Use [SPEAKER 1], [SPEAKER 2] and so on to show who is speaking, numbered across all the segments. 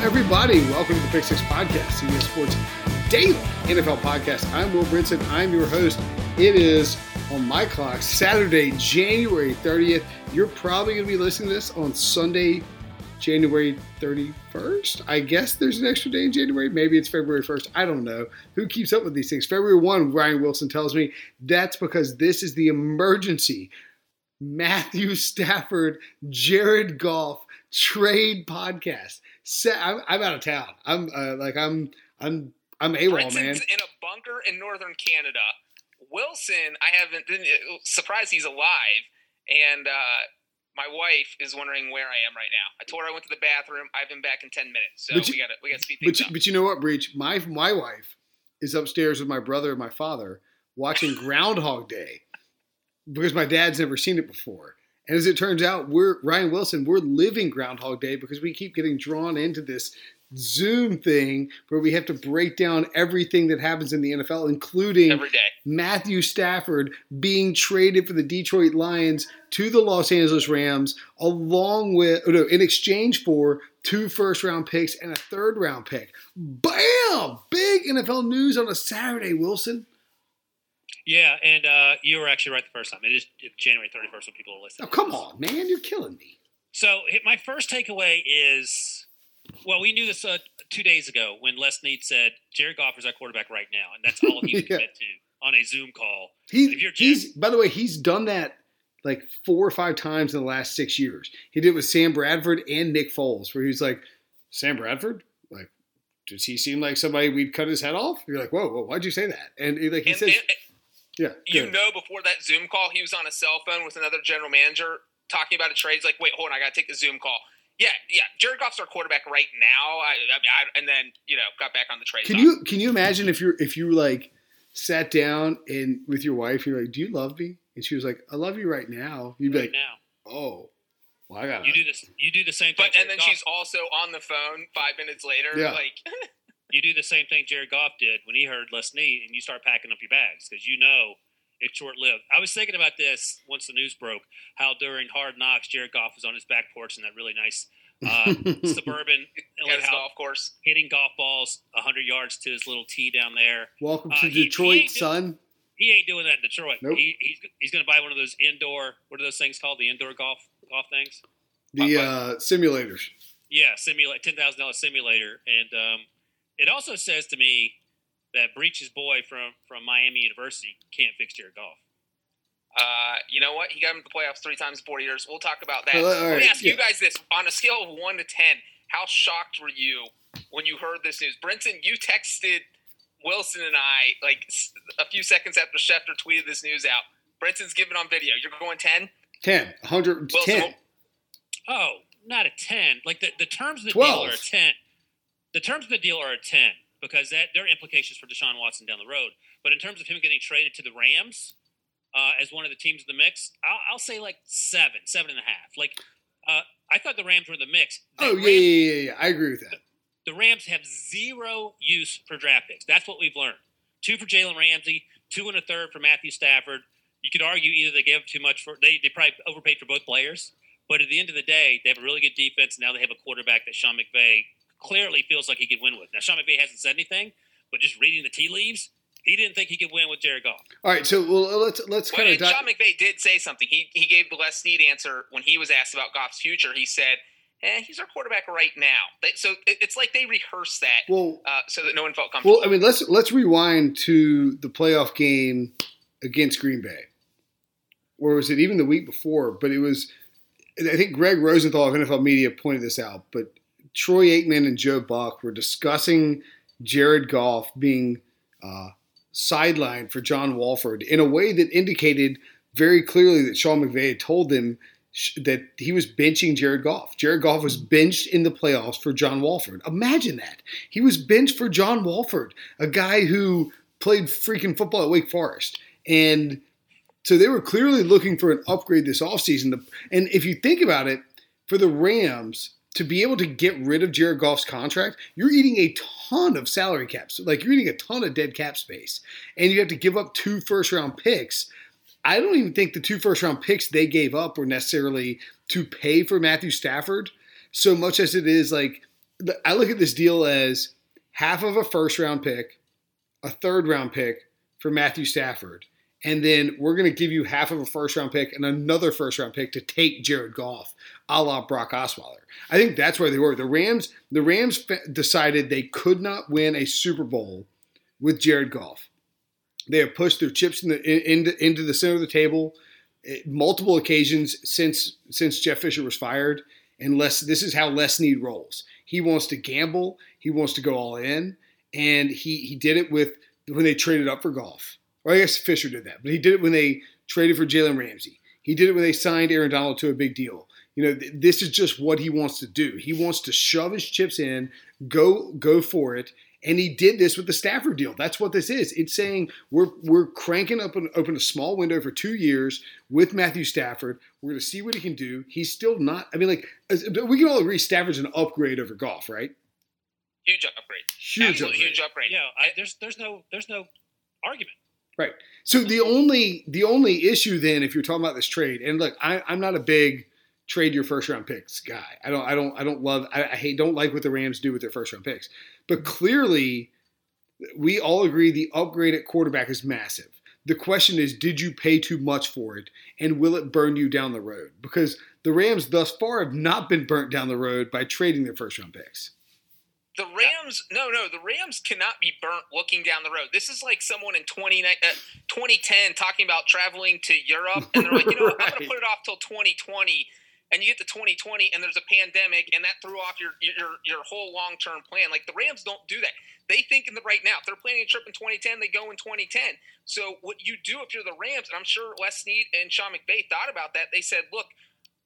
[SPEAKER 1] Everybody? Welcome to the Pick Six Podcast, CBS Sports Daily NFL Podcast. I'm Will Brinson. I'm your host. It is on my clock, Saturday, January 30th. You're probably going to be listening to this on Sunday, January 31st. I guess there's an extra day in January. Maybe it's February 1st. I don't know. Who keeps up with these things? February 1, Ryan Wilson tells me that's because this is the emergency Matthew Stafford, Jared Goff trade podcast. I'm, I'm out of town. I'm uh, like I'm I'm I'm AWOL,
[SPEAKER 2] Brinson's
[SPEAKER 1] man.
[SPEAKER 2] in a bunker in northern Canada. Wilson, I haven't been surprised he's alive, and uh, my wife is wondering where I am right now. I told her I went to the bathroom. I've been back in ten minutes, so
[SPEAKER 1] you-
[SPEAKER 2] we got to we got to speed
[SPEAKER 1] But
[SPEAKER 2] things
[SPEAKER 1] you,
[SPEAKER 2] up.
[SPEAKER 1] but you know what, Breech? My my wife is upstairs with my brother and my father watching Groundhog Day because my dad's never seen it before. And as it turns out, we're Ryan Wilson. We're living Groundhog Day because we keep getting drawn into this Zoom thing where we have to break down everything that happens in the NFL, including. Matthew Stafford being traded for the Detroit Lions to the Los Angeles Rams, along with oh no, in exchange for two first round picks and a third round pick. Bam! Big NFL news on a Saturday, Wilson.
[SPEAKER 3] Yeah, and uh, you were actually right the first time. It is January 31st when people are listening.
[SPEAKER 1] Oh, come on, man, you're killing me.
[SPEAKER 3] So my first takeaway is, well, we knew this uh, two days ago when Les Snead said Jared Goff is our quarterback right now, and that's all he would
[SPEAKER 1] Yeah.
[SPEAKER 3] commit to on a Zoom call.
[SPEAKER 1] He,
[SPEAKER 3] If you're
[SPEAKER 1] he's by the way, he's done that like four or five times in the last six years. He did it with Sam Bradford and Nick Foles, where he's like, Sam Bradford, like, does he seem like somebody we'd cut his head off? You're like, whoa, whoa, why'd you say that? And he, like he
[SPEAKER 2] And,
[SPEAKER 1] says,
[SPEAKER 2] and-
[SPEAKER 1] yeah,
[SPEAKER 2] you
[SPEAKER 1] good.
[SPEAKER 2] know, before that Zoom call, he was on a cell phone with another general manager talking about a trade. He's like, "Wait, hold on, I got to take the Zoom call." Yeah, yeah. Jared Goff's our quarterback right now. I, I, I, and then you know, got back on the trade.
[SPEAKER 1] Can
[SPEAKER 2] talk.
[SPEAKER 1] you can you imagine if you're if you like sat down and with your wife, you're like, do you love me? And she was like, I love you right now. You'd be like,
[SPEAKER 3] now,
[SPEAKER 1] oh, well, I got
[SPEAKER 3] you do this. You do the same thing.
[SPEAKER 2] But and then
[SPEAKER 3] Goff-
[SPEAKER 2] she's also on the phone five minutes later.
[SPEAKER 1] Yeah.
[SPEAKER 2] Like,
[SPEAKER 3] you do the same thing Jared Goff did when he heard Les Snead, and you start packing up your bags because you know it's short lived. I was thinking about this once the news broke. How during Hard Knocks, Jared Goff was on his back porch in that really nice uh, suburban,
[SPEAKER 2] got
[SPEAKER 3] like
[SPEAKER 2] golf course.
[SPEAKER 3] hitting golf balls 100 yards to his little tee down there.
[SPEAKER 1] Welcome
[SPEAKER 3] Uh,
[SPEAKER 1] to
[SPEAKER 3] he-
[SPEAKER 1] Detroit,
[SPEAKER 3] he did-
[SPEAKER 1] son.
[SPEAKER 3] He ain't doing that in Detroit.
[SPEAKER 1] Nope.
[SPEAKER 3] He, he's he's going to buy one of those indoor. What are those things called? The indoor golf golf things.
[SPEAKER 1] The uh, simulators.
[SPEAKER 3] Yeah, simulate ten thousand dollars simulator, and um, it also says to me that Breech's boy from from Miami University can't fix Jared Goff.
[SPEAKER 2] Uh, you know what? He got him to the playoffs three times in four years. We'll talk about that.
[SPEAKER 1] All right,
[SPEAKER 2] Let me
[SPEAKER 1] right,
[SPEAKER 2] ask
[SPEAKER 1] yeah.
[SPEAKER 2] you guys this: on a scale of one to ten, how shocked were you when you heard this news? Brinson, you texted Wilson and I like s- a few seconds after Schefter tweeted this news out. Brinson's giving on video. You're going ten.
[SPEAKER 1] 10, 110.
[SPEAKER 2] Wilson,
[SPEAKER 3] Oh, not a ten. Like the, the terms of the
[SPEAKER 1] Twelve.
[SPEAKER 3] deal are a ten. The terms of the deal are a ten because that there are implications for Deshaun Watson down the road. But in terms of him getting traded to the Rams uh, as one of the teams in the mix, I'll, I'll say like seven, seven and a half. Like uh, I thought the Rams were in the mix. The
[SPEAKER 1] Oh, yeah,
[SPEAKER 3] Rams-
[SPEAKER 1] yeah, yeah, yeah. I agree with that.
[SPEAKER 3] the Rams have zero use for draft picks. That's what we've learned. Two for Jalen Ramsey, two and a third for Matthew Stafford. You could argue either they gave too much for they, they probably overpaid for both players, But at the end of the day, they have a really good defense. Now they have a quarterback that Sean McVay clearly feels like he could win with. Now Sean McVay hasn't said anything, but just reading the tea leaves, he didn't think he could win with Jared Goff.
[SPEAKER 1] All right, so well, let's let's
[SPEAKER 2] Well,
[SPEAKER 1] kind
[SPEAKER 2] and
[SPEAKER 1] of.
[SPEAKER 2] Sean McVay did say something. He he gave the Les Snead answer when he was asked about Goff's future. He said, "Eh, he's our quarterback right now." They, so it, it's like they rehearsed that
[SPEAKER 1] well,
[SPEAKER 2] uh, so that no one felt comfortable.
[SPEAKER 1] well, I mean, let's let's rewind to the playoff game against Green Bay, or was it even the week before? But it was. I think Greg Rosenthal of NFL Media pointed this out, but Troy Aikman and Joe Buck were discussing Jared Goff being uh, sidelined for John Wolford in a way that indicated very clearly that Sean McVay had told them sh- that he was benching Jared Goff. Jared Goff was benched in the playoffs for John Wolford. Imagine that. He was benched for John Wolford, a guy who played freaking football at Wake Forest. And so they were clearly looking for an upgrade this offseason. And if you think about it, for the Rams to be able to get rid of Jared Goff's contract, you're eating a ton of salary caps. Like you're eating a ton of dead cap space. And you have to give up two first round picks. I don't even think the two first round picks they gave up were necessarily to pay for Matthew Stafford so much as it is like I look at this deal as half of a first round pick, a third round pick for Matthew Stafford, and then we're going to give you half of a first round pick and another first round pick to take Jared Goff, a la Brock Osweiler. I think that's where they were. The Rams, the Rams decided they could not win a Super Bowl with Jared Goff. They have pushed their chips in the, in, into, into the center of the table eh, multiple occasions since since Jeff Fisher was fired. And Les, this is how Les Snead rolls. He wants to gamble. He wants to go all in, and he he did it with when they traded up for Goff. Well, I guess Fisher did that, but he did it when they traded for Jalen Ramsey. He did it when they signed Aaron Donald to a big deal. You know, th- this is just what he wants to do. He wants to shove his chips in, go go for it, and he did this with the Stafford deal. That's what this is. It's saying we're we're cranking up an open a small window for two years with Matthew Stafford. We're going to see what he can do. He's still not. I mean, like we can all agree, Stafford's an upgrade over Goff, right?
[SPEAKER 2] huge upgrade.
[SPEAKER 1] Huge
[SPEAKER 2] Absolute
[SPEAKER 1] upgrade.
[SPEAKER 2] huge upgrade.
[SPEAKER 3] Yeah, I, there's there's no there's no argument.
[SPEAKER 1] Right. So the only the only issue then, if you're talking about this trade, and look, I, I'm not a big trade your first round picks guy. I don't I don't I don't love I, I hate don't like what the Rams do with their first round picks. But mm-hmm. clearly, we all agree the upgrade at quarterback is massive. The question is, did you pay too much for it, and will it burn you down the road? Because the Rams thus far have not been burnt down the road by trading their first round picks.
[SPEAKER 2] The Rams, no, no, the Rams cannot be burnt looking down the road. This is like someone in 20, uh, 2010 talking about traveling to Europe, and they're like, you know, what, I'm going to put it off till 2020. And you get to 2020, and there's a pandemic, and that threw off your your your whole long term plan. Like the Rams don't do that. They think in the right now. If they're planning a trip in 2010, they go in 2010. So what you do if you're the Rams, and I'm sure Les Snead and Sean McVay thought about that. They said, look,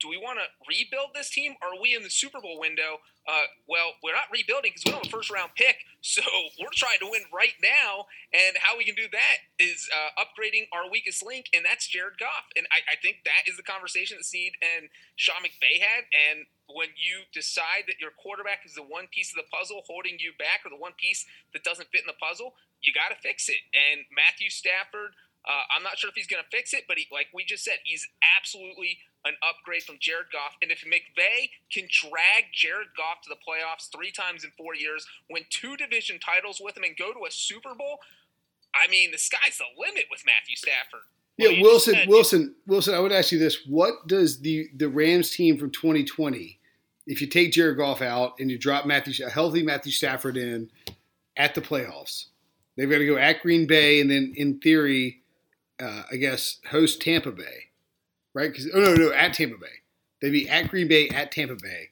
[SPEAKER 2] do we want to rebuild this team? Are we in the Super Bowl window? Uh, well, we're not rebuilding because we don't have a first round pick. So we're trying to win right now. And how we can do that is uh, upgrading our weakest link, and that's Jared Goff. And I, I think that is the conversation that Snead and Sean McVay had. And when you decide that your quarterback is the one piece of the puzzle holding you back or the one piece that doesn't fit in the puzzle, you got to fix it. And Matthew Stafford, uh, I'm not sure if he's going to fix it, but he, like we just said, he's absolutely an upgrade from Jared Goff. And if McVay can drag Jared Goff to the playoffs three times in four years, win two division titles with him, and go to a Super Bowl, I mean, the sky's the limit with Matthew Stafford.
[SPEAKER 1] Yeah,
[SPEAKER 3] Well,
[SPEAKER 1] Wilson,
[SPEAKER 3] said-
[SPEAKER 1] Wilson, Wilson. I would ask you this: What does the the Rams team from 2020, if you take Jared Goff out and you drop Matthew, a healthy Matthew Stafford in at the playoffs, they've got to go at Green Bay and then, in theory, uh, I guess host Tampa Bay, right? Because oh no, no, at Tampa Bay, they'd be at Green Bay at Tampa Bay.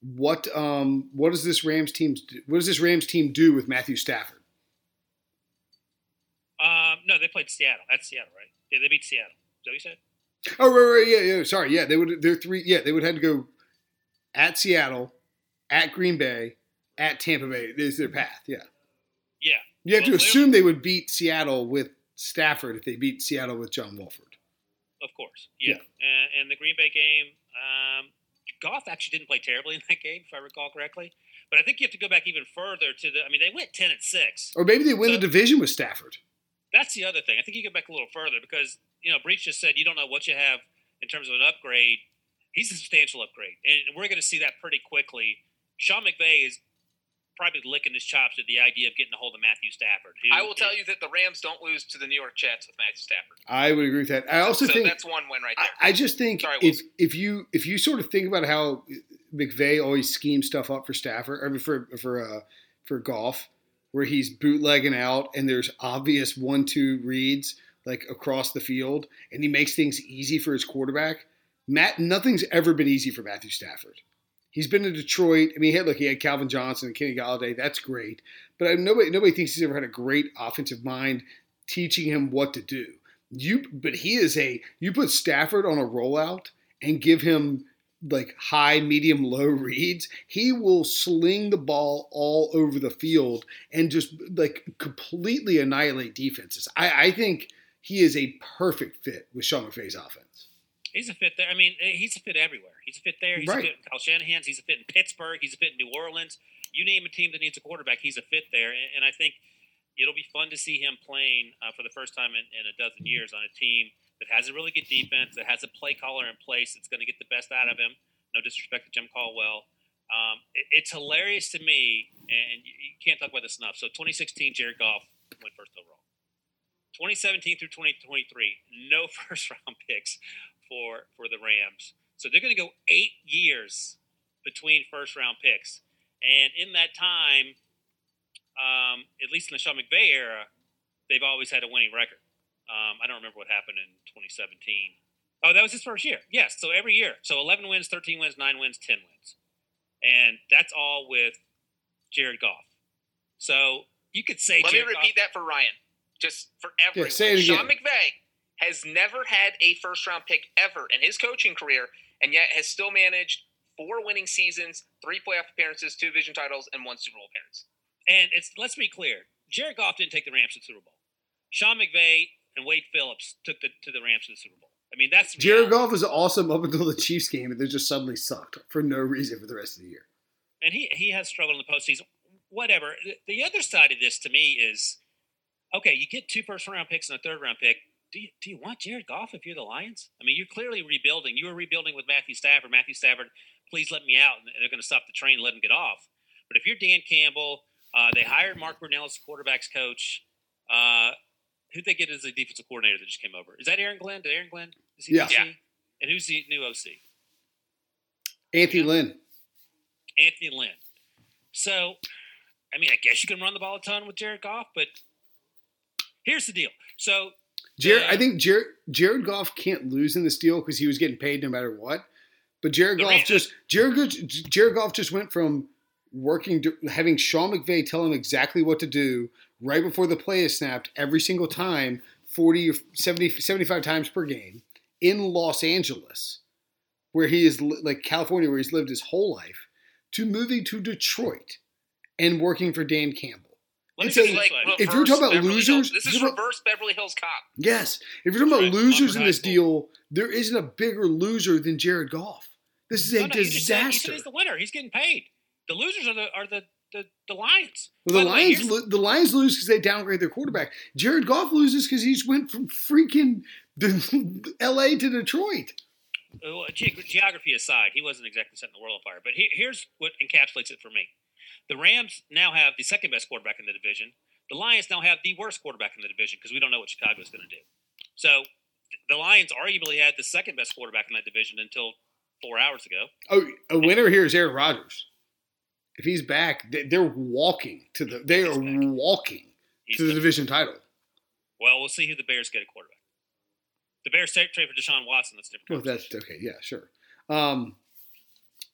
[SPEAKER 1] What um what does this Rams team do, what does this Rams team do with Matthew Stafford?
[SPEAKER 3] Um, no, they played Seattle. That's Seattle, right? Yeah, they beat Seattle. Is that what you said?
[SPEAKER 1] Oh right, right, yeah, yeah. Sorry, yeah. They would. They're three. Yeah, they would have to go at Seattle, at Green Bay, at Tampa Bay. Is their path? Yeah.
[SPEAKER 3] Yeah.
[SPEAKER 1] You have to assume they would beat Seattle with Stafford if they beat Seattle with John Wolford.
[SPEAKER 3] Of course, yeah. And, and the Green Bay game, um, Goff actually didn't play terribly in that game, if I recall correctly. But I think you have to go back even further to the. I mean, they went ten and six.
[SPEAKER 1] Or maybe they win
[SPEAKER 3] So-
[SPEAKER 1] the division with Stafford.
[SPEAKER 3] That's the other thing. I think you go back a little further because you know Breech just said you don't know what you have in terms of an upgrade he's a substantial upgrade, and we're going to see that pretty quickly. Sean McVay is probably licking his chops at the idea of getting a hold of Matthew Stafford. who
[SPEAKER 2] I will tell
[SPEAKER 3] is-
[SPEAKER 2] you that the Rams don't lose to the New York Jets with Matthew Stafford.
[SPEAKER 1] I would agree with that. I also
[SPEAKER 2] so
[SPEAKER 1] think
[SPEAKER 2] that's one win right
[SPEAKER 1] I,
[SPEAKER 2] there.
[SPEAKER 1] I just think
[SPEAKER 2] Sorry,
[SPEAKER 1] if if you if you sort of think about how McVay always schemes stuff up for Stafford, I mean for for uh, for Goff, where he's bootlegging out and there's obvious one two reads like across the field, and he makes things easy for his quarterback. Matt, nothing's ever been easy for Matthew Stafford. He's been in Detroit. I mean, he had look, he had Calvin Johnson and Kenny Golladay. That's great, but I, nobody nobody thinks he's ever had a great offensive mind teaching him what to do. You, but he is a. You put Stafford on a rollout and give him like high, medium, low reads. He will sling the ball all over the field and just like completely annihilate defenses. I, I think he is a perfect fit with Sean McVay's offense.
[SPEAKER 3] He's a fit there. I mean, eh, he's a fit everywhere. He's a fit there. He's
[SPEAKER 1] Right.
[SPEAKER 3] a fit in Kyle Shanahan's. He's a fit in Pittsburgh. He's a fit in New Orleans. You name a team that needs a quarterback, he's a fit there. And, and I think it'll be fun to see him playing uh, for the first time in, in a dozen years on a team that has a really good defense, that has a play caller in place that's going to get the best out of him. No disrespect to Jim Caldwell. Um, it, it's hilarious to me, and you, you can't talk about this enough. So 2016, Jared Goff went first overall. 2017 through 2023, no first round picks for for the Rams. So they're going to go eight years between first round picks, and in that time, um, at least in the Sean McVay era, they've always had a winning record. Um, I don't remember what happened in 2017. Oh, that was his first year. Yes, so every year. So 11 wins, 13 wins, 9 wins, 10 wins. And that's all with Jared Goff. So you could say
[SPEAKER 2] Let me
[SPEAKER 3] Jared
[SPEAKER 2] repeat that for Ryan, just for everyone.
[SPEAKER 1] say it
[SPEAKER 2] Sean. McVay has never had a first round pick ever in his coaching career, and yet has still managed four winning seasons, three playoff appearances, two division titles, and one Super Bowl appearance.
[SPEAKER 3] And it's let's be clear, Jared Goff didn't take the Rams to the Super Bowl. Sean McVay and Wade Phillips took the to the Rams to the Super Bowl. I mean, that's
[SPEAKER 1] Jared
[SPEAKER 3] reality.
[SPEAKER 1] Goff was awesome up until the Chiefs game, and they just suddenly sucked for no reason for the rest of the year.
[SPEAKER 3] and he he has struggled in the postseason. Whatever. The- The other side of this to me is, okay, you get two first round picks and a third round pick. Do you, do you want Jared Goff if you're the Lions? I mean, you're clearly rebuilding. You were rebuilding with Matthew Stafford. Matthew Stafford, please let me out, and they're going to stop the train and let him get off. But if you're Dan Campbell, uh, they hired Mark Brunell as quarterbacks coach. Uh, who'd they get as a defensive coordinator that just came over? Is that Aaron Glenn? Did Aaron Glenn? Is he
[SPEAKER 1] Yeah.
[SPEAKER 3] OC?
[SPEAKER 2] Yeah.
[SPEAKER 3] And who's the new OC?
[SPEAKER 1] Anthony Lynn.
[SPEAKER 3] Anthony Lynn. So, I mean, I guess you can run the ball a ton with Jared Goff, but here's the deal. So,
[SPEAKER 1] Jared. I think Jared Jared Goff can't lose in this deal because he was getting paid no matter what. But Jared Goff just Jared Jared Goff just went from working to having Sean McVay tell him exactly what to do right before the play is snapped every single time 40 or 70 75 times per game in Los Angeles where he is like California where he's lived his whole life to moving to Detroit and working for Dan Campbell.
[SPEAKER 3] Let me
[SPEAKER 1] It's
[SPEAKER 3] put
[SPEAKER 1] a-
[SPEAKER 3] it
[SPEAKER 2] Like
[SPEAKER 3] way.
[SPEAKER 1] if you're talking about
[SPEAKER 2] Beverly
[SPEAKER 1] losers,
[SPEAKER 2] Hills- this is reverse Beverly Hills Cop.
[SPEAKER 1] Yes. If you're talking about
[SPEAKER 3] Right.
[SPEAKER 1] losers in this deal, there isn't a bigger loser than Jared Goff. This is a
[SPEAKER 3] No, no, you just said- you said
[SPEAKER 1] disaster.
[SPEAKER 3] he's the winner. He's getting paid. The losers are the are the the, the Lions.
[SPEAKER 1] Well,
[SPEAKER 3] By
[SPEAKER 1] the
[SPEAKER 3] the way,
[SPEAKER 1] Lions, lo- the Lions lose because they downgrade their quarterback. Jared Goff loses because he's went from freaking L.A. to Detroit.
[SPEAKER 3] well, ge- geography aside, he wasn't exactly setting the world on fire. But he, here's what encapsulates it for me: the Rams now have the second best quarterback in the division. The Lions now have the worst quarterback in the division because we don't know what Chicago's going to do. So the Lions arguably had the second best quarterback in that division until four hours ago.
[SPEAKER 1] Oh, a winner here is Aaron Rodgers. If he's back, they- they're walking to the. They
[SPEAKER 3] He's
[SPEAKER 1] are
[SPEAKER 3] back.
[SPEAKER 1] walking
[SPEAKER 3] He's
[SPEAKER 1] to the
[SPEAKER 3] the-
[SPEAKER 1] division title.
[SPEAKER 3] well, we'll see who the Bears get at quarterback. The Bears trade trade for Deshaun Watson. That's different.
[SPEAKER 1] Well, that's okay. Yeah, sure. Um,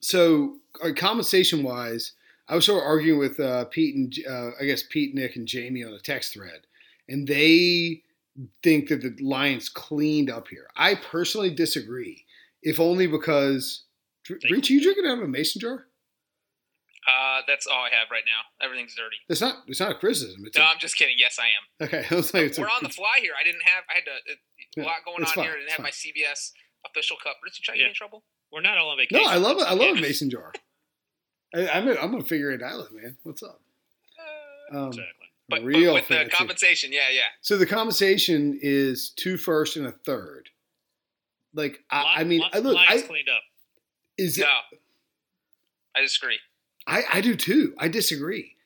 [SPEAKER 1] so, uh, compensation wise, I was sort of arguing with uh, Pete and uh, I guess Pete, Nick, and Jamie on a text thread, and they think that the Lions cleaned up here. I personally disagree, if only because.
[SPEAKER 3] They-
[SPEAKER 1] Reach, you drinking out of a mason jar?
[SPEAKER 2] Uh, that's all I have right now. Everything's dirty.
[SPEAKER 1] That's not. It's not a criticism. It's
[SPEAKER 2] No,
[SPEAKER 1] a,
[SPEAKER 2] I'm just kidding. Yes, I am.
[SPEAKER 1] okay. I was like, it's
[SPEAKER 2] We're on the fly here. I didn't have. I had to, a
[SPEAKER 1] Yeah,
[SPEAKER 2] lot going on
[SPEAKER 1] fine,
[SPEAKER 2] here. I didn't
[SPEAKER 1] it's
[SPEAKER 2] have my CBS official cup. Rich, you trying to
[SPEAKER 3] Yeah.
[SPEAKER 2] get in trouble?
[SPEAKER 3] We're not all on vacation.
[SPEAKER 1] No, I love it. I love a mason jar. I, I'm. I'm gonna figure it out, man. What's up? Um,
[SPEAKER 3] Exactly.
[SPEAKER 2] But, but
[SPEAKER 1] real
[SPEAKER 2] with the compensation, yeah, yeah.
[SPEAKER 1] So the compensation is two first and a third. Like I, I mean, I look, I,
[SPEAKER 3] cleaned up.
[SPEAKER 1] Is it?
[SPEAKER 2] I disagree.
[SPEAKER 1] I, I do too. I disagree.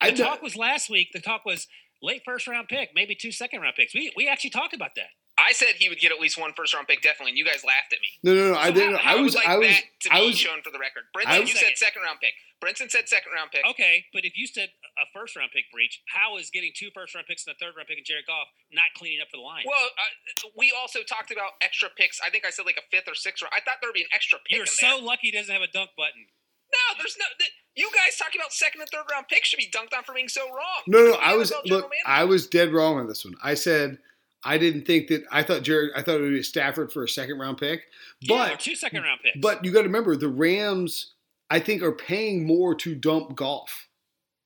[SPEAKER 1] I
[SPEAKER 3] The
[SPEAKER 1] don't-
[SPEAKER 3] talk was last week. The talk was late first round pick, maybe two second round picks. We we actually talked about that.
[SPEAKER 2] I said he would get at least one first round pick, definitely, and you guys laughed at me.
[SPEAKER 1] no, no, no. I didn't. I
[SPEAKER 2] I
[SPEAKER 1] was.
[SPEAKER 2] would like
[SPEAKER 1] I was.
[SPEAKER 2] that to
[SPEAKER 1] I
[SPEAKER 2] be
[SPEAKER 1] was.
[SPEAKER 2] shown for the record. Brinson,
[SPEAKER 1] I
[SPEAKER 2] you
[SPEAKER 3] was-
[SPEAKER 2] said second round pick. Brinson said second round pick.
[SPEAKER 3] Okay, but if you said a first round pick Breech, how is getting two first round picks and a third round pick and Jared Goff not cleaning up for the line?
[SPEAKER 2] Well, uh, we also talked about extra picks. I think I said like a fifth or sixth round. I thought there'd be an extra pick.
[SPEAKER 3] You're
[SPEAKER 2] in
[SPEAKER 3] so
[SPEAKER 2] there.
[SPEAKER 3] lucky he doesn't have a dunk button.
[SPEAKER 2] no. There's no. th- You guys talking about second and third round picks should be dunked on for being so wrong.
[SPEAKER 1] No, no.
[SPEAKER 2] You're
[SPEAKER 1] I was. Look,
[SPEAKER 2] manager.
[SPEAKER 1] I was dead wrong on this one. I said I didn't think that. I thought Jared. I thought it would be Stafford for a second round pick,
[SPEAKER 3] yeah,
[SPEAKER 1] but
[SPEAKER 3] two second round picks.
[SPEAKER 1] but you got to remember the Rams. I think are paying more to dump Goff.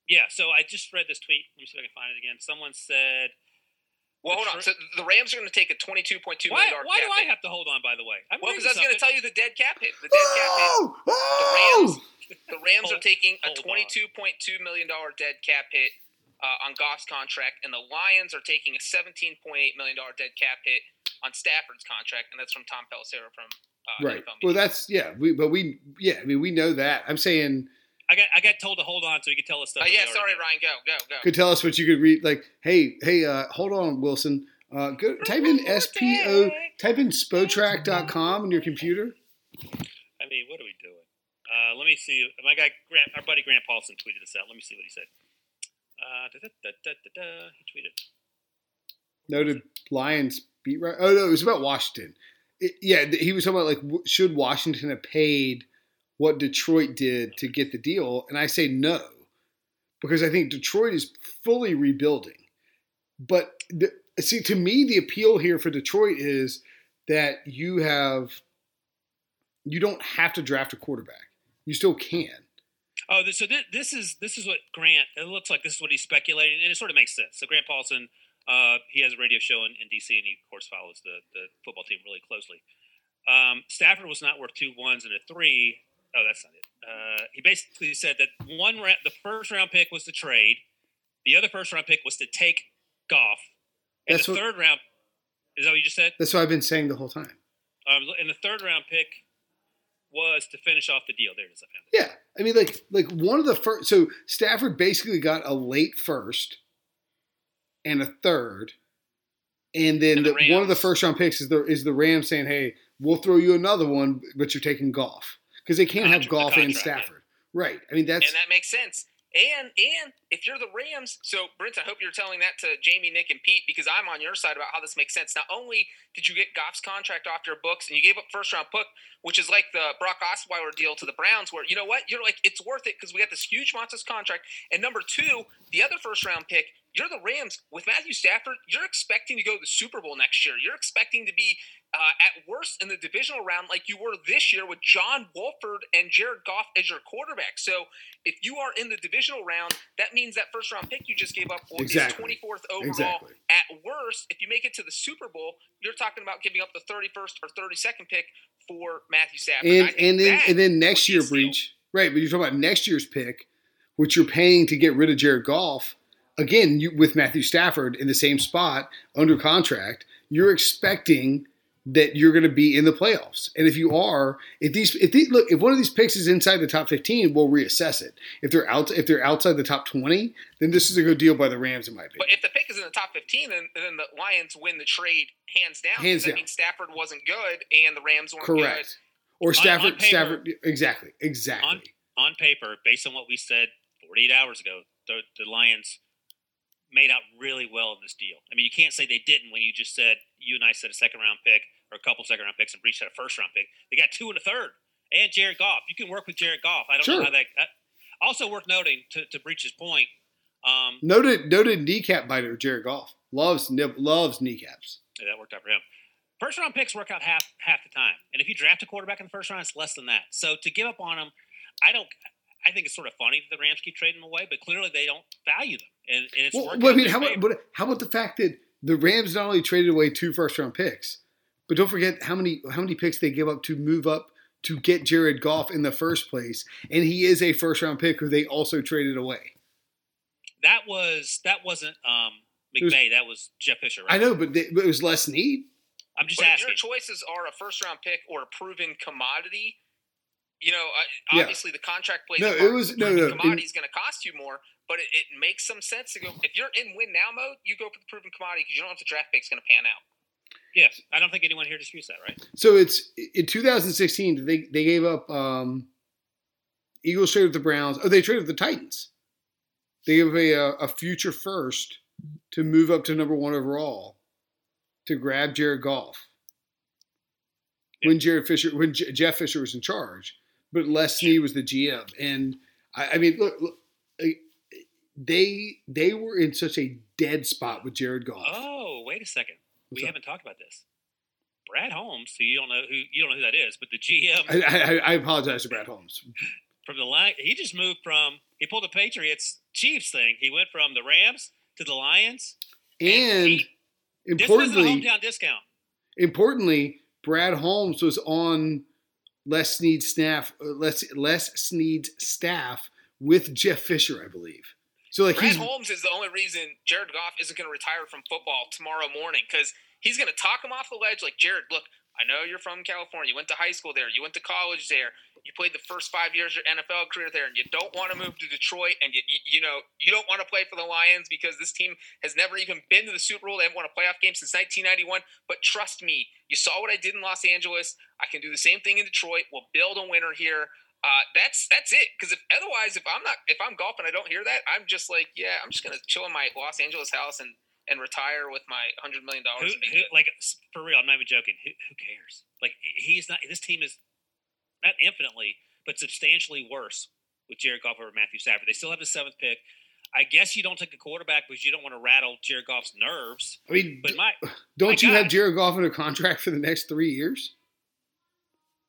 [SPEAKER 3] yeah, so I just read this tweet. Let me see if I can find it again. Someone said,
[SPEAKER 2] Well, hold on.
[SPEAKER 3] the
[SPEAKER 2] So the Rams are going to take a twenty-two point two
[SPEAKER 3] "Why?
[SPEAKER 2] million dollar
[SPEAKER 3] Why
[SPEAKER 2] cap
[SPEAKER 3] do I have to hold on?" By the way, I'm
[SPEAKER 2] Well, because I was going to tell you the dead cap hit. The dead cap hit.
[SPEAKER 1] Oh, oh!
[SPEAKER 2] The Rams are taking a twenty-two point two million dollar dead cap hit uh, on Goff's contract, and the Lions are taking a seventeen point eight million dollar dead cap hit on Stafford's contract, and that's from Tom Pelissero from uh,
[SPEAKER 1] Right.
[SPEAKER 2] NFL
[SPEAKER 1] Well, that's yeah. We but we yeah. I mean, we know that. I'm saying
[SPEAKER 3] I got I got told to hold on so he could tell us stuff.
[SPEAKER 2] Uh, yeah, sorry. Ryan. Go, go, go.
[SPEAKER 1] could tell us what you could read. Like, hey, hey, uh, hold on, Wilson. Uh, go type in spo type in spotrac.com on your computer.
[SPEAKER 3] I mean, what are we doing? Uh, let me see. My guy, Grant, our buddy Grant Paulsen tweeted this out. Let me see what he said. Uh, da, da, da. He tweeted.
[SPEAKER 1] Noted Lions beat right. Oh no, it was about Washington. It- yeah, he was talking about like should Washington have paid what Detroit did to get the deal, and I say no because I think Detroit is fully rebuilding. But the, see, to me, the appeal here for Detroit is that you have you don't have to draft a quarterback. You still can.
[SPEAKER 3] Oh, this, so this, this is this is what Grant. It looks like this is what he's speculating, and it sort of makes sense. So Grant Paulsen, uh, he has a radio show in, in DC, and he of course follows the the football team really closely. Um, Stafford was not worth two ones and a three. Oh, that's not it. Uh, he basically said that one the first round pick was the trade, the other first round pick was to take Goff, and
[SPEAKER 1] That's
[SPEAKER 3] the
[SPEAKER 1] what-
[SPEAKER 3] third round. Is that what you just said?
[SPEAKER 1] That's what I've been saying the whole time.
[SPEAKER 3] Um, and the third round pick was to finish off the deal. There it is.
[SPEAKER 1] Yeah, I mean, like like one of the first. So Stafford basically got a late first and a third, and then
[SPEAKER 2] And the
[SPEAKER 1] the, one of the first round picks is the is the Rams saying, "Hey, we'll throw you another one, but you're taking Goff because they can't have
[SPEAKER 3] the
[SPEAKER 1] Goff and
[SPEAKER 3] contract, yeah.
[SPEAKER 1] Stafford." Right. I mean, that's
[SPEAKER 2] and that makes sense. And and if you're the Rams, so Brent, I hope you're telling that to Jamie, Nick, and Pete because I'm on your side about how this makes sense. Not only did you get Goff's contract off your books and you gave up first round pick, which is like the Brock Osweiler deal to the Browns, where you know what you're like it's worth it because we got this huge monstrous contract. And number two, the other first round pick, you're the Rams with Matthew Stafford. You're expecting to go to the Super Bowl next year. You're expecting to be uh, at worst in the divisional round like you were this year with John Wolford and Jared Goff as your quarterback. So if you are in the divisional round, that means that first round pick you just gave up will
[SPEAKER 1] Exactly.
[SPEAKER 2] is 24th overall.
[SPEAKER 1] Exactly.
[SPEAKER 2] At worst, if you make it to the Super Bowl, you're talking about giving up the 31st or 32nd pick for Matthew Stafford.
[SPEAKER 1] And and then and then next year Breech right but you're talking about next year's pick which you're paying to get rid of jared goff again you, with matthew stafford in the same spot under contract you're expecting that you're going to be in the playoffs and if you are if these if these look if one of these picks is inside the top 15 we'll reassess it if they're out if they're outside the top 20 then this is a good deal by the rams in my opinion
[SPEAKER 2] But if the pick is in the top 15, then, then the Lions win the trade hands down.
[SPEAKER 1] Hands
[SPEAKER 2] that
[SPEAKER 1] down.
[SPEAKER 2] means Stafford wasn't good and the Rams weren't good.
[SPEAKER 1] correct or stafford
[SPEAKER 3] on paper-
[SPEAKER 1] stafford exactly exactly
[SPEAKER 3] on paper, based on what we said 48 hours ago, the, the Lions made out really well in this deal. I mean, you can't say they didn't when you just said you and I said a second round pick or a couple second round picks and Breech had a first round pick. They got two and a third, and Jared Goff. You can work with Jared Goff. I don't
[SPEAKER 1] Sure.
[SPEAKER 3] know how that. Uh, also worth noting to, to Breech's point. Um,
[SPEAKER 1] Noted noted kneecap biter Jared Goff loves nib, loves kneecaps.
[SPEAKER 3] yeah, that worked out for him. First round picks work out half half the time, and if you draft a quarterback in the first round, it's less than that. So to give up on them, I don't. I think it's sort of funny that the Rams keep trading them away, but clearly they don't value them, and, and it's
[SPEAKER 1] Well,
[SPEAKER 3] working.
[SPEAKER 1] well, I mean, how about how about the fact that the Rams not only traded away two first round picks, but don't forget how many how many picks they give up to move up to get Jared Goff in the first place, and he is a first round pick who they also traded away.
[SPEAKER 3] that was that wasn't um,
[SPEAKER 1] It was-
[SPEAKER 3] that was Jeff Fisher. Right?
[SPEAKER 1] I know, but, they, but it was Les Snead.
[SPEAKER 3] I'm just
[SPEAKER 2] But if
[SPEAKER 3] asking.
[SPEAKER 2] your choices are a first round pick or a proven commodity, you know, uh,
[SPEAKER 1] Yeah.
[SPEAKER 2] obviously the contract plays.
[SPEAKER 1] No, it was- no, no, it-
[SPEAKER 2] Commodity is going to cost you more, but it, it makes some sense to go. If you're in win now mode, you go for the proven commodity because you don't know if the draft pick's going to pan out.
[SPEAKER 3] Yes, I don't think anyone here disputes that, right?
[SPEAKER 1] So it's in 2016. They they gave up. Um, Eagles traded with the Browns. Oh, they traded with the Titans. They gave a a future first to move up to number one overall to grab Jared Goff when Jared Fisher when J- Jeff Fisher was in charge, but Les Snead was the GM. And I, I mean, look, look, they they were in such a dead spot with Jared Goff.
[SPEAKER 3] Oh, wait a second.
[SPEAKER 1] What's
[SPEAKER 3] we
[SPEAKER 1] up?
[SPEAKER 3] haven't talked about this. Brad Holmes, who you don't know who you don't know who that is, but the GM
[SPEAKER 1] I, I, I apologize to Brad Holmes.
[SPEAKER 3] from the line, he just moved from he pulled the Patriots Chiefs thing. He went from the Rams to the Lions.
[SPEAKER 1] And
[SPEAKER 3] he- this was a hometown discount.
[SPEAKER 1] importantly, Brad Holmes was on Les Snead's staff. uh, Les Les Snead's staff with Jeff Fisher, I believe. So like
[SPEAKER 2] Brad
[SPEAKER 1] he's
[SPEAKER 2] Holmes is the only reason Jared Goff isn't going to retire from football tomorrow morning because he's going to talk him off the ledge. Like Jared, look, I know you're from California. You went to high school there. You went to college there. You played the first five years of your NFL career there, and you don't want to move to Detroit, and you, you, you know you don't want to play for the Lions because this team has never even been to the Super Bowl. They haven't won a playoff game since 1991. But trust me, you saw what I did in Los Angeles. I can do the same thing in Detroit. We'll build a winner here. Uh, that's that's it. Because if otherwise, if I'm not, if I'm golfing, I don't hear that. I'm just like, yeah, I'm just gonna chill in my Los Angeles house and and retire with my hundred million dollars.
[SPEAKER 3] like for real, I'm not even joking. Who, who cares? Like he's not. This team is not infinitely, but substantially worse with Jared Goff over Matthew Stafford. They still have the seventh pick. I guess you don't take a quarterback because you don't want to rattle Jared Goff's nerves.
[SPEAKER 1] I mean,
[SPEAKER 3] But my
[SPEAKER 1] don't
[SPEAKER 3] my
[SPEAKER 1] you have Jared Goff in a contract for the next three years?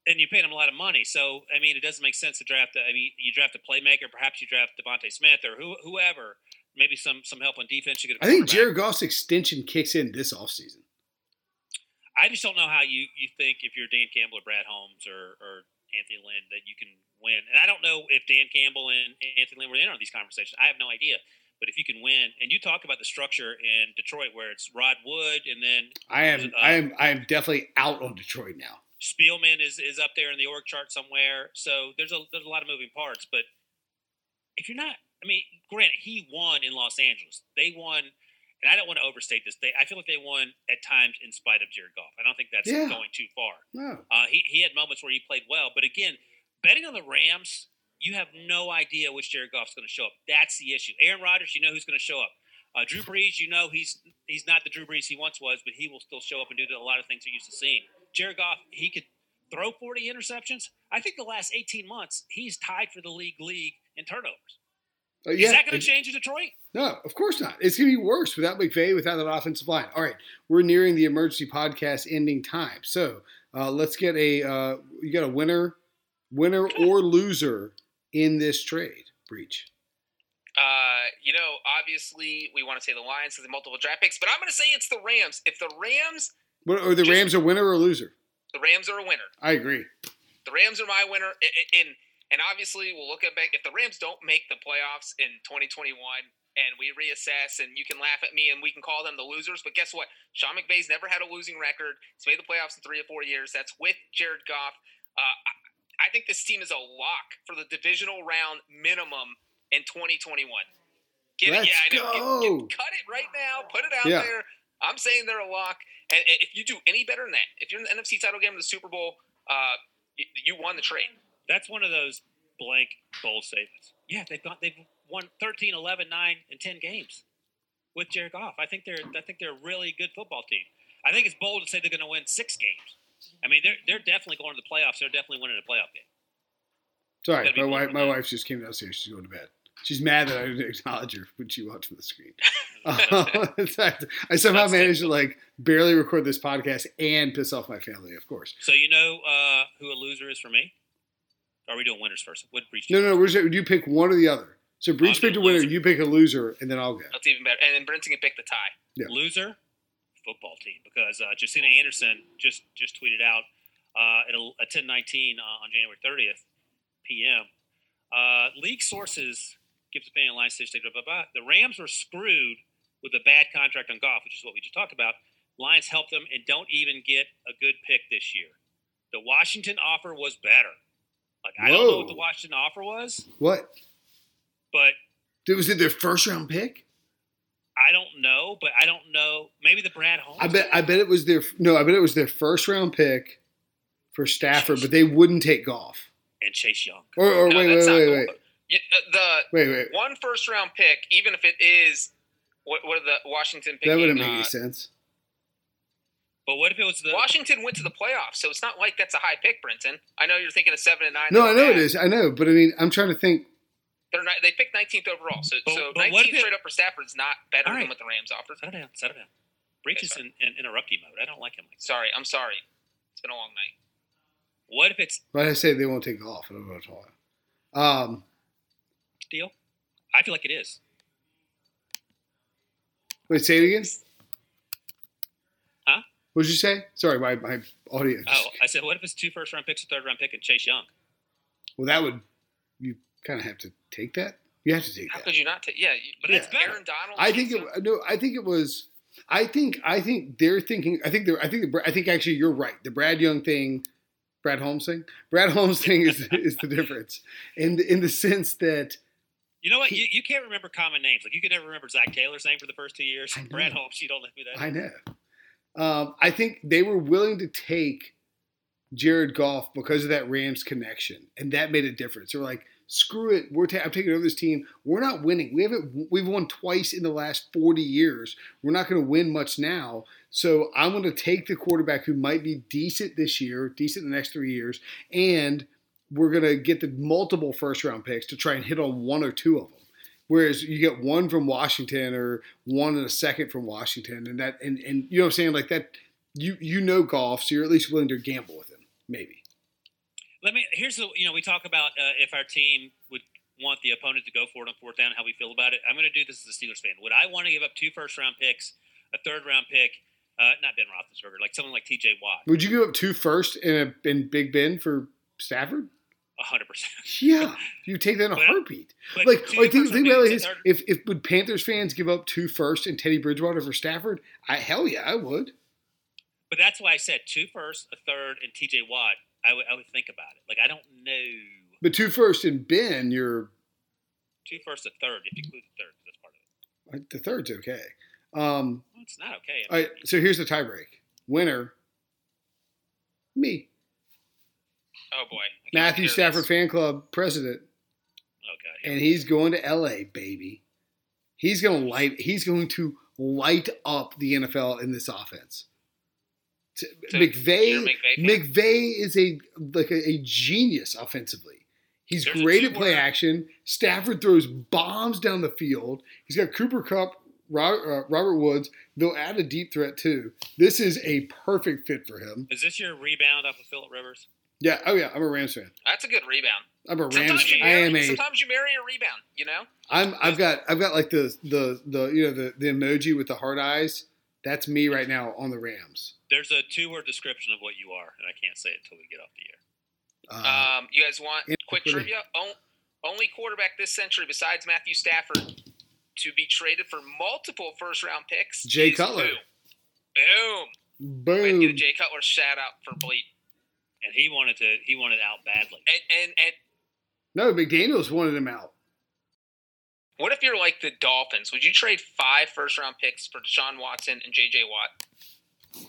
[SPEAKER 3] and you paid him a lot of money, so I mean, it doesn't make sense to draft. A, I mean, you draft a playmaker, perhaps you draft DeVonta Smith or who, whoever. Maybe some some help on defense. You get.
[SPEAKER 1] I think. Jared Goff's extension kicks in this offseason.
[SPEAKER 3] I just don't know how you, you think if you're Dan Campbell or Brad Holmes or, or Anthony Lynn that you can win. And I don't know if Dan Campbell and Anthony Lynn were in on these conversations. I have no idea. But if you can win, and you talk about the structure in Detroit where it's Rod Wood and then
[SPEAKER 1] I am
[SPEAKER 3] Uh,
[SPEAKER 1] I am I am definitely out on Detroit now.
[SPEAKER 3] Spielman is, is up there in the org chart somewhere. So there's a there's a lot of moving parts. But if you're not, I mean, granted, he won in Los Angeles. They won, and I don't want to overstate this. They I feel like they won at times in spite of Jared Goff. I don't think that's
[SPEAKER 1] Yeah.
[SPEAKER 3] going too far.
[SPEAKER 1] No.
[SPEAKER 3] Uh, he he had moments where he played well, but again, betting on the Rams, you have no idea which Jared Goff's going to show up. That's the issue. Aaron Rodgers, you know who's going to show up. Uh, Drew Brees, you know he's he's not the Drew Brees he once was, but he will still show up and do a lot of things you're used to seeing. Jared Goff, he could throw 40 interceptions. I think the last 18 months, he's tied for the league league in turnovers.
[SPEAKER 1] Uh,
[SPEAKER 3] Is that going to change in Detroit?
[SPEAKER 1] No, of course not. It's going to be worse without McVay, without that offensive line. All right, we're nearing the emergency podcast ending time, so uh, let's get a uh, you got a winner, winner or loser in this trade Breech.
[SPEAKER 2] Uh, you know, obviously we want to say the Lions because multiple draft picks, but I'm going to say it's the Rams. If the Rams,
[SPEAKER 1] What are the
[SPEAKER 2] Just-
[SPEAKER 1] Rams a winner or a loser?
[SPEAKER 2] the Rams are a winner.
[SPEAKER 1] I agree.
[SPEAKER 2] The Rams are my winner, I- I- and and obviously we'll look at back if the Rams don't make the playoffs in 2021, and we reassess, and you can laugh at me, and we can call them the losers. But guess what? Sean McVay's never had a losing record. He's made the playoffs in three or four years. That's with Jared Goff. Uh, I, think this team is a lock for the divisional round minimum in 2021. Get
[SPEAKER 1] Let's
[SPEAKER 2] it? Yeah, I know. Get-
[SPEAKER 1] go.
[SPEAKER 2] get- cut it right now. Put it out
[SPEAKER 1] Yeah.
[SPEAKER 2] there. I'm saying they're a lock. And if you do any better than that, if you're in the NFC title game of the Super Bowl, uh, you, you won the trade.
[SPEAKER 3] That's one of those blank bold statements. Yeah, they've got they've won 13, 11, 9, and 10 games with Jared Goff. I think they're I think they're a really good football team. I think it's bold to say they're going to win six games. I mean, they're they're definitely going to the playoffs. They're definitely winning a playoff game.
[SPEAKER 1] Sorry, my wife. My
[SPEAKER 3] that.
[SPEAKER 1] wife just came downstairs. She's going to bed. She's mad that I didn't acknowledge her when she watched from the screen. in fact, I somehow managed to like barely record this podcast and piss off my family. Of course.
[SPEAKER 3] So you know uh, who a loser is for me? Are we doing winners first? What Breech?
[SPEAKER 1] No, no, we're just, you pick one or the other. So
[SPEAKER 3] Breech
[SPEAKER 1] picked a winner.
[SPEAKER 3] loser.
[SPEAKER 1] You pick a loser, and then I'll go.
[SPEAKER 2] That's even better. And then Brinson can pick the tie.
[SPEAKER 1] Yeah.
[SPEAKER 3] loser football team because uh, Josina Anderson just just tweeted out uh, at, a, at 10:19 uh, on January 30th p.m. Uh, league sources gives opinion line stage blah, blah, blah. The Rams were screwed with a bad contract on Goff, which is what we just talked about. Lions helped them and don't even get a good pick this year. The Washington offer was better. Like I don't know what the Washington offer was,
[SPEAKER 1] What?
[SPEAKER 3] but
[SPEAKER 1] Did- Was it their first round pick?
[SPEAKER 3] I don't know. But I don't know. Maybe the Brad Holmes.
[SPEAKER 1] I bet. I bet it was their. No, I bet it was their first round pick for Stafford, but they wouldn't take Goff.
[SPEAKER 3] and Chase Young.
[SPEAKER 1] Or, or
[SPEAKER 2] No,
[SPEAKER 1] wait, wait, wait, wait,
[SPEAKER 2] the
[SPEAKER 1] wait, wait.
[SPEAKER 2] one first round pick, even if it is what what are the Washington picking?
[SPEAKER 1] That wouldn't make
[SPEAKER 2] uh,
[SPEAKER 1] any sense.
[SPEAKER 3] But what if it was the
[SPEAKER 2] Washington went to the playoffs, so it's not like that's a high pick, Brinson. I know you're thinking of seven and nine.
[SPEAKER 1] No, I know it
[SPEAKER 2] bad.
[SPEAKER 1] is. I know, but I mean, I'm trying to think.
[SPEAKER 2] They're not, they picked 19th overall, so
[SPEAKER 3] But-
[SPEAKER 2] so
[SPEAKER 3] but what
[SPEAKER 2] 19th
[SPEAKER 3] if it-
[SPEAKER 2] straight up for Stafford is not better
[SPEAKER 3] All
[SPEAKER 2] than what the Rams offered.
[SPEAKER 3] Settle down. Settle down. Breech is in, in interrupty mode. I don't like him like.
[SPEAKER 2] Sorry, I'm sorry. It's been a long night.
[SPEAKER 3] What if it's
[SPEAKER 1] But I say they won't take Goff. I don't know what I'm talking. Um,
[SPEAKER 3] deal? I feel like it is.
[SPEAKER 1] wait, say it again.
[SPEAKER 3] Huh?
[SPEAKER 1] What did you say? Sorry, my my audio.
[SPEAKER 3] Oh, I said, what if it's two first round picks, a third round pick, and Chase Young?
[SPEAKER 1] Well, that would you kind of have to take that. You have to take
[SPEAKER 2] How
[SPEAKER 1] that.
[SPEAKER 2] could you not take? Yeah, you,
[SPEAKER 3] But
[SPEAKER 2] but
[SPEAKER 3] it's better.
[SPEAKER 2] Aaron Donald.
[SPEAKER 1] I think it no. I think it was. I think I think they're thinking. I think they're. I think the, I think actually you're right. The Brad Young thing, Brad Holmes thing. Brad Holmes thing is is the difference in the, in the sense that
[SPEAKER 3] You know what? You, you can't remember common names. Like you can never remember Zac Taylor's name for the first two years. Brad Holmes, you don't know who that is.
[SPEAKER 1] I know. Um, I think they were willing to take Jared Goff because of that Rams connection, and that made a difference. They're like, "Screw it, we're ta- I'm taking over this team. We're not winning. We haven't. We've won twice in the last 40 years. We're not going to win much now. So I'm going to take the quarterback who might be decent this year, decent the next three years, and we're going to get the multiple first round picks to try and hit on one or two of them." Whereas you get one from Washington or one and a second from Washington, and that and, and you know what I'm saying like that. You you know Goff, so you're at least willing to gamble with him, maybe.
[SPEAKER 3] Let me. Here's the. You know, we talk about uh, if our team would want the opponent to go for it on fourth down, how we feel about it. I'm going to do this as a Steelers fan. Would I want to give up two first round picks, a third round pick? Uh, not Ben Roethlisberger, like someone like T.J. Watt,
[SPEAKER 1] Would you give up two first and a in Big Ben for Stafford?
[SPEAKER 3] Hundred percent.
[SPEAKER 1] Yeah, you take that in a
[SPEAKER 3] But-
[SPEAKER 1] heartbeat.
[SPEAKER 3] But
[SPEAKER 1] Like, like think, think about this: if if would Panthers fans give up two first and Teddy Bridgewater for Stafford? I hell yeah, I would.
[SPEAKER 3] But that's why I said two first, a third, and T.J. Watt. I would I would think about it. Like I don't know
[SPEAKER 1] But two first and Ben, you're
[SPEAKER 3] two first, a third if you include the third. That's part of it.
[SPEAKER 1] the third's okay. Um,
[SPEAKER 3] Well, it's not okay. I mean,
[SPEAKER 1] right, so here's the tiebreak: winner, me,
[SPEAKER 2] Oh boy,
[SPEAKER 1] Matthew Stafford fan club president.
[SPEAKER 3] okay.
[SPEAKER 1] and he's going to LA, baby. He's going to light. He's going to light up the NFL in this offense.
[SPEAKER 2] So,
[SPEAKER 1] McVay,
[SPEAKER 2] McVay?
[SPEAKER 1] McVay is a like a, a genius offensively. He's
[SPEAKER 3] There's
[SPEAKER 1] great at play action. Stafford throws bombs down the field. He's got Cooper Kupp, Robert, uh, Robert Woods. They'll add a deep threat too. This is a perfect fit for him.
[SPEAKER 3] Is this your rebound off of Philip Rivers?
[SPEAKER 1] Yeah. Oh yeah. I'm a Rams fan.
[SPEAKER 2] That's a good rebound.
[SPEAKER 1] I'm a Rams.
[SPEAKER 2] Sometimes you
[SPEAKER 1] I
[SPEAKER 2] marry,
[SPEAKER 1] am a.
[SPEAKER 2] sometimes you marry a rebound. You know.
[SPEAKER 1] I'm I've got I've got like the the the you know the the emoji with the heart eyes. That's me right now on the Rams.
[SPEAKER 3] There's a two-word description of what you are, and I can't say it until we get off the air.
[SPEAKER 1] Uh,
[SPEAKER 2] Um, you guys want
[SPEAKER 1] yeah,
[SPEAKER 2] quick trivia? O- only quarterback this century besides Matthew Stafford to be traded for multiple first round picks.
[SPEAKER 1] Jay
[SPEAKER 2] is
[SPEAKER 1] Cutler.
[SPEAKER 2] who? Boom. Way get a
[SPEAKER 1] boom.
[SPEAKER 2] Jay Cutler shout out for Bleep.
[SPEAKER 3] And he wanted to. He wanted out badly.
[SPEAKER 2] And, and and
[SPEAKER 1] No, McDaniel's wanted him out.
[SPEAKER 2] what if you're like the Dolphins? Would you trade five first round picks for Deshaun Watson and JJ Watt?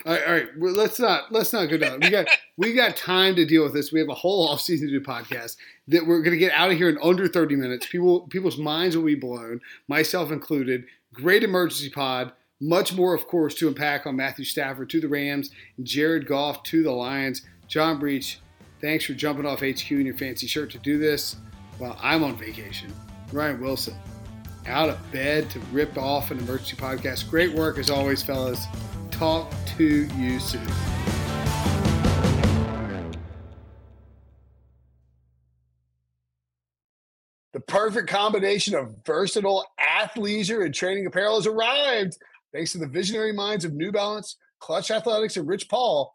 [SPEAKER 1] All right, all right. Well, let's not let's not go down. We got we got time to deal with this. We have a whole off season to do podcast that we're gonna get out of here in under thirty minutes. People people's minds will be blown, myself included. Great emergency pod. Much more, of course, to unpack on Matthew Stafford to the Rams, Jared Goff to the Lions. John Breech, thanks for jumping off HQ in your fancy shirt to do this while I'm on vacation. Ryan Wilson, out of bed to rip off an emergency podcast. Great work as always, fellas. Talk to you soon.
[SPEAKER 4] The perfect combination of versatile athleisure and training apparel has arrived. Thanks to the visionary minds of New Balance, Clutch Athletics, and Rich Paul,